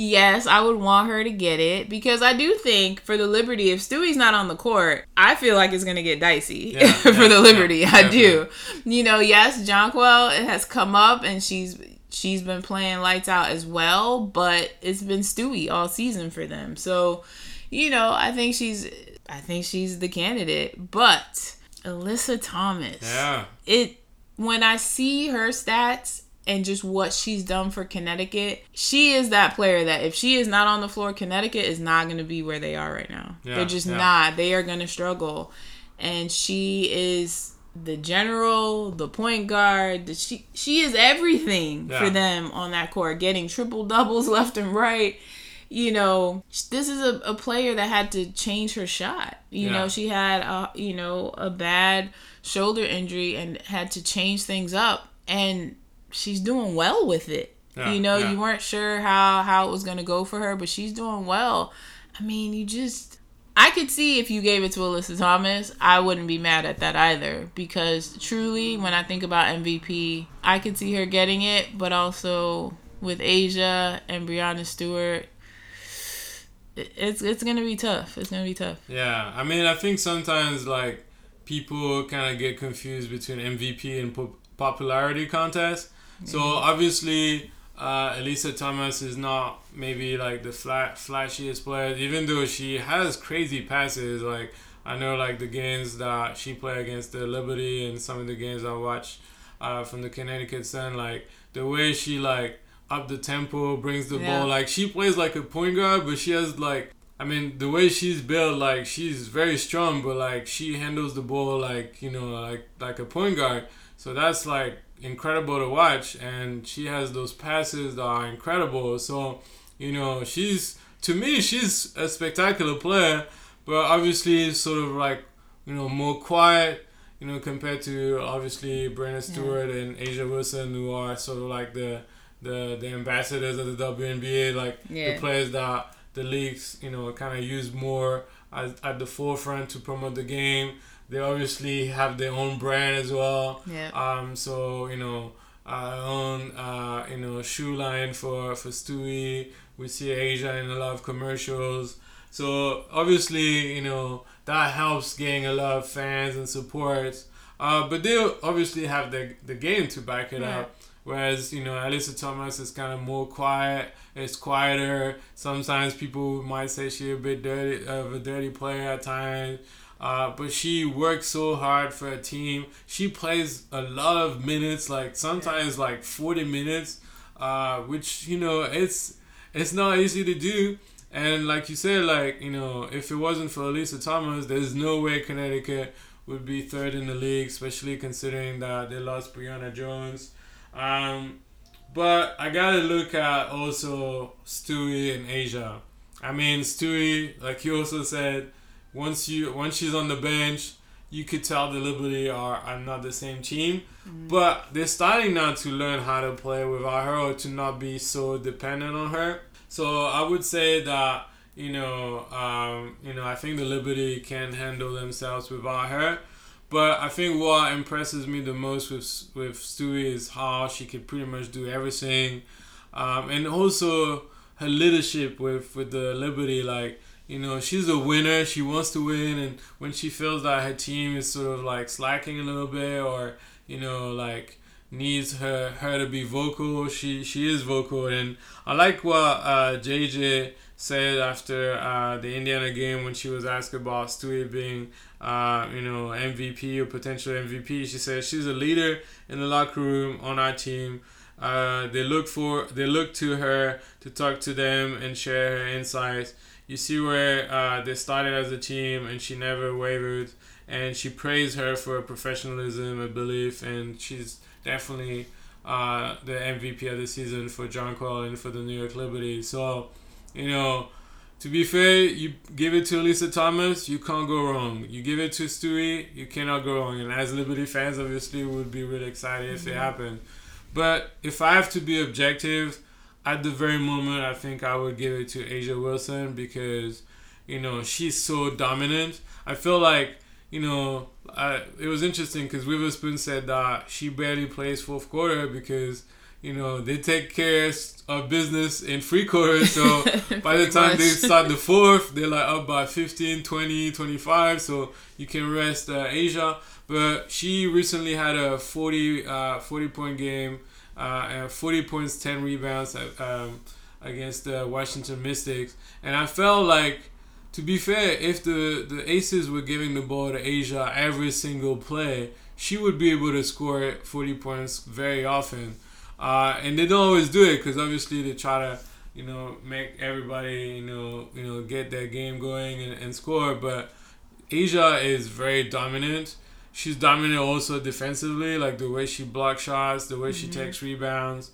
Yes, I would want her to get it because I do think for the Liberty, if Stewie's not on the court, I feel like it's gonna get dicey Yeah, for yeah, the Liberty. yeah, I do. You know, yes, Jonquel has come up and she's she's been playing lights out as well, but it's been Stewie all season for them. So, you know, I think she's I think she's the candidate. But Alyssa Thomas, Yeah. it when I see her stats and just what she's done for Connecticut, she is that player that if she is not on the floor, Connecticut is not going to be where they are right now. Yeah, They're just yeah. not. They are going to struggle. And she is the general, the point guard. The, she she is everything Yeah. for them on that court, getting triple doubles left and right. You know, this is a, a player that had to change her shot. You know, she had a you know a bad shoulder injury and had to change things up, and she's doing well with it. Yeah, you know, yeah. you weren't sure how how it was gonna go for her, but she's doing well. I mean, you just I could see if you gave it to Alyssa Thomas, I wouldn't be mad at that either. Because truly, when I think about MVP, I could see her getting it, but also with A'ja and Breanna Stewart, it's it's gonna be tough. It's gonna be tough. Yeah, I mean, I think sometimes like people kind of get confused between MVP and pop- popularity contest. So obviously, uh, Alyssa Thomas is not maybe like the fla- flashiest player, even though she has crazy passes. Like I know, like the games that she played against the Liberty and some of the games I watched uh, from the Connecticut Sun, like the way she like up the tempo, brings the Yeah. ball. Like she plays like a point guard, but she has like I mean, the way she's built, like she's very strong, but like she handles the ball like you know, like like a point guard. So that's like incredible to watch, and she has those passes that are incredible. So you know, she's to me, she's a spectacular player, but obviously sort of like you know more quiet. You know, compared to obviously Breanna Stewart and A'ja Wilson, who are sort of like the the the ambassadors of the WNBA, like Yeah. the players that the leagues, you know, kind of use more as, at the forefront to promote the game. They obviously have their own brand as well. Yeah. Um. So you know, our own uh you know shoe line for for Stewie. We see A'ja in a lot of commercials. So obviously, you know, that helps getting a lot of fans and support. Uh, but they obviously have the the game to back it Yeah. up. Whereas you know, Alyssa Thomas is kind of more quiet. It's quieter. Sometimes people might say she's a bit dirty of a dirty player at times. Uh, but she works so hard for a team. She plays a lot of minutes, like sometimes like forty minutes, uh, which you know it's it's not easy to do. And like you said, like you know, if it wasn't for Alyssa Thomas, there's no way Connecticut would be third in the league, especially considering that they lost Brionna Jones. Um, but I gotta look at also Stewie and A'ja. I mean, Stewie, like you also said, once you once she's on the bench, you could tell the Liberty are, are not the same team. But they're starting now to learn how to play without her or to not be so dependent on her. So I would say that you know, um, you know, I think the Liberty can handle themselves without her. But I think what impresses me the most with with Stewie is how she could pretty much do everything, um, and also her leadership with with the Liberty. Like you know, she's a winner. She wants to win, and when she feels that her team is sort of like slacking a little bit, or you know, like needs her her to be vocal, she she is vocal. And I like what uh, JJ said after uh, the Indiana game when she was asked about Stewie being, uh, you know, MVP or potential MVP. She said she's a leader in the locker room on our team. Uh, they look for they look to her to talk to them and share her insights. You see where uh, they started as a team and she never wavered. And she praised her for her professionalism and belief, and she's definitely uh, the MVP of the season for John Jonquel and for the New York Liberty. So you know, to be fair, you give it to Alyssa Thomas, you can't go wrong. You give it to Stewie, you cannot go wrong. And as Liberty fans, obviously, would be really excited if mm-hmm. it happened. But if I have to be objective, at the very moment, I think I would give it to A'ja Wilson because, you know, she's so dominant. I feel like, you know, I, it was interesting because Weatherspoon said that she barely plays fourth quarter because – you know, they take care of business in free quarters. So by the time much. they start the fourth, they're like up by 15, 20, 25. So you can rest uh, A'ja. But she recently had a 40, uh, 40 point game, uh, 40 points, 10 rebounds uh, um, against the Washington Mystics. And I felt like, to be fair, if the, the Aces were giving the ball to A'ja every single play, she would be able to score 40 points very often. Uh, and they don't always do it because obviously they try to, you know, make everybody, you know, you know, get their game going and, and score. But A'ja is very dominant. She's dominant also defensively, like the way she blocks shots, the way mm-hmm. she takes rebounds,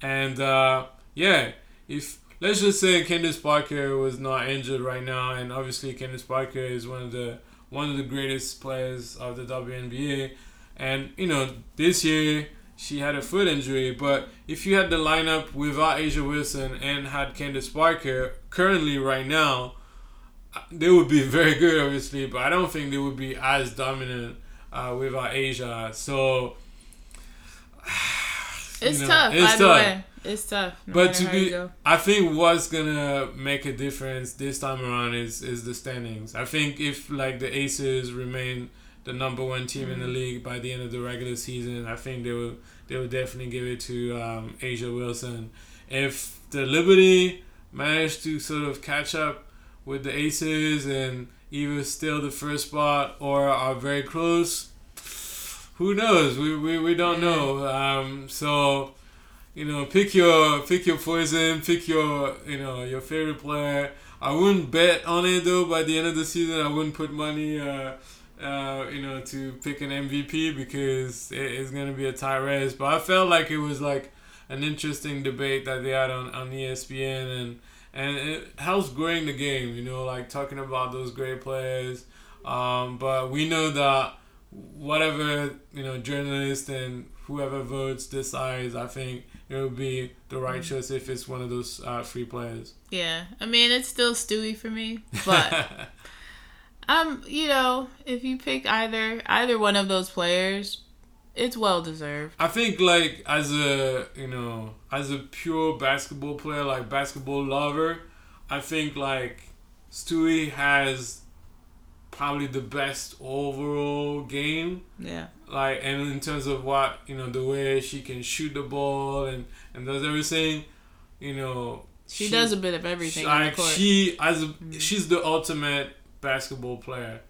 and uh, yeah, if let's just say Candace Parker was not injured right now, and obviously Candace Parker is one of the one of the greatest players of the WNBA, and you know this year she had a foot injury. But if you had the lineup without A'ja Wilson and had Candace Parker currently right now, they would be very good, obviously. But I don't think they would be as dominant uh, without A'ja. So it's know, tough. It's tough. The way, it's tough. No but to be, I think what's gonna make a difference this time around is is the standings. I think if like the Aces remain the number one team mm-hmm. in the mm-hmm. league by the end of the regular season. I think they will they will definitely give it to um, A'ja Wilson. If the Liberty manage to sort of catch up with the Aces and either steal the first spot or are very close, who knows? We, we, we don't know. Um, so you know, pick your pick your poison, pick your you know your favorite player. I wouldn't bet on it though. By the end of the season, I wouldn't put money. Uh, uh, you know, to pick an MVP because it, it's gonna be a tie race. But I felt like it was like an interesting debate that they had on, on ESPN and and it helps growing the game. You know, like talking about those great players. Um, but we know that whatever you know, journalist and whoever votes decides, I think it will be the right mm-hmm. choice if it's one of those uh, free players. Yeah, I mean it's still Stewie for me, but Um, you know, if you pick either either one of those players, it's well deserved. I think like as a you know as a pure basketball player, like basketball lover, I think like Stewie has probably the best overall game. Yeah. Like and in terms of what you know the way she can shoot the ball and and does everything, you know. She, she does a bit of everything. Like she as a, mm-hmm. she's the ultimate basketball player.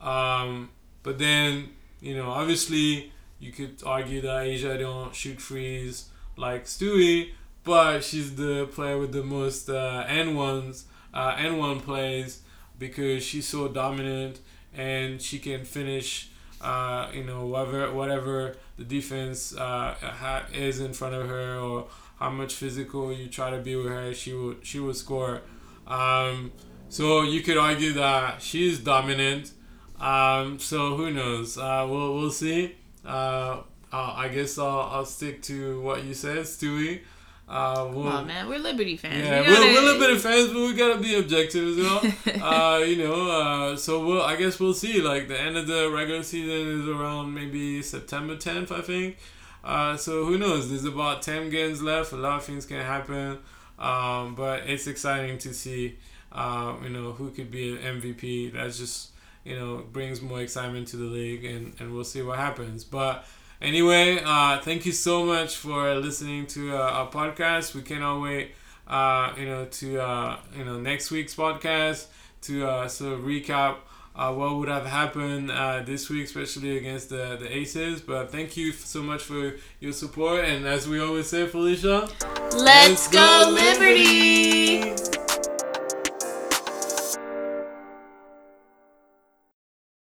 Um, but then, you know, obviously you could argue that A'ja don't shoot threes like Stewie, but she's the player with the most uh, N ones, uh, N one plays because she's so dominant and she can finish. Uh, you know, whatever whatever the defense uh, ha- is in front of her, or how much physical you try to be with her, she will she will score. Um, so you could argue that she's dominant. Um, so who knows? Uh, we'll we'll see. Uh, I guess I'll, I'll stick to what you said, Stewie. Uh, we'll, Oh man, we're Liberty fans. yeah, We we're Liberty fans, but we gotta be objective as well. uh, you know, uh, so we'll, I guess we'll see. Like the end of the regular season is around maybe September 10th, I think. Uh, so who knows? There's about 10 games left. A lot of things can happen. Um, but it's exciting to see, uh, you know, who could be an MVP. That's just, you know, brings more excitement to the league, and, and we'll see what happens. But anyway, uh, thank you so much for listening to uh, our podcast. We cannot wait, uh, you know, to uh, you know next week's podcast to uh, sort of recap uh, what would have happened uh, this week, especially against the the Aces. But thank you so much for your support, and as we always say, Felicia, Let's go, Liberty!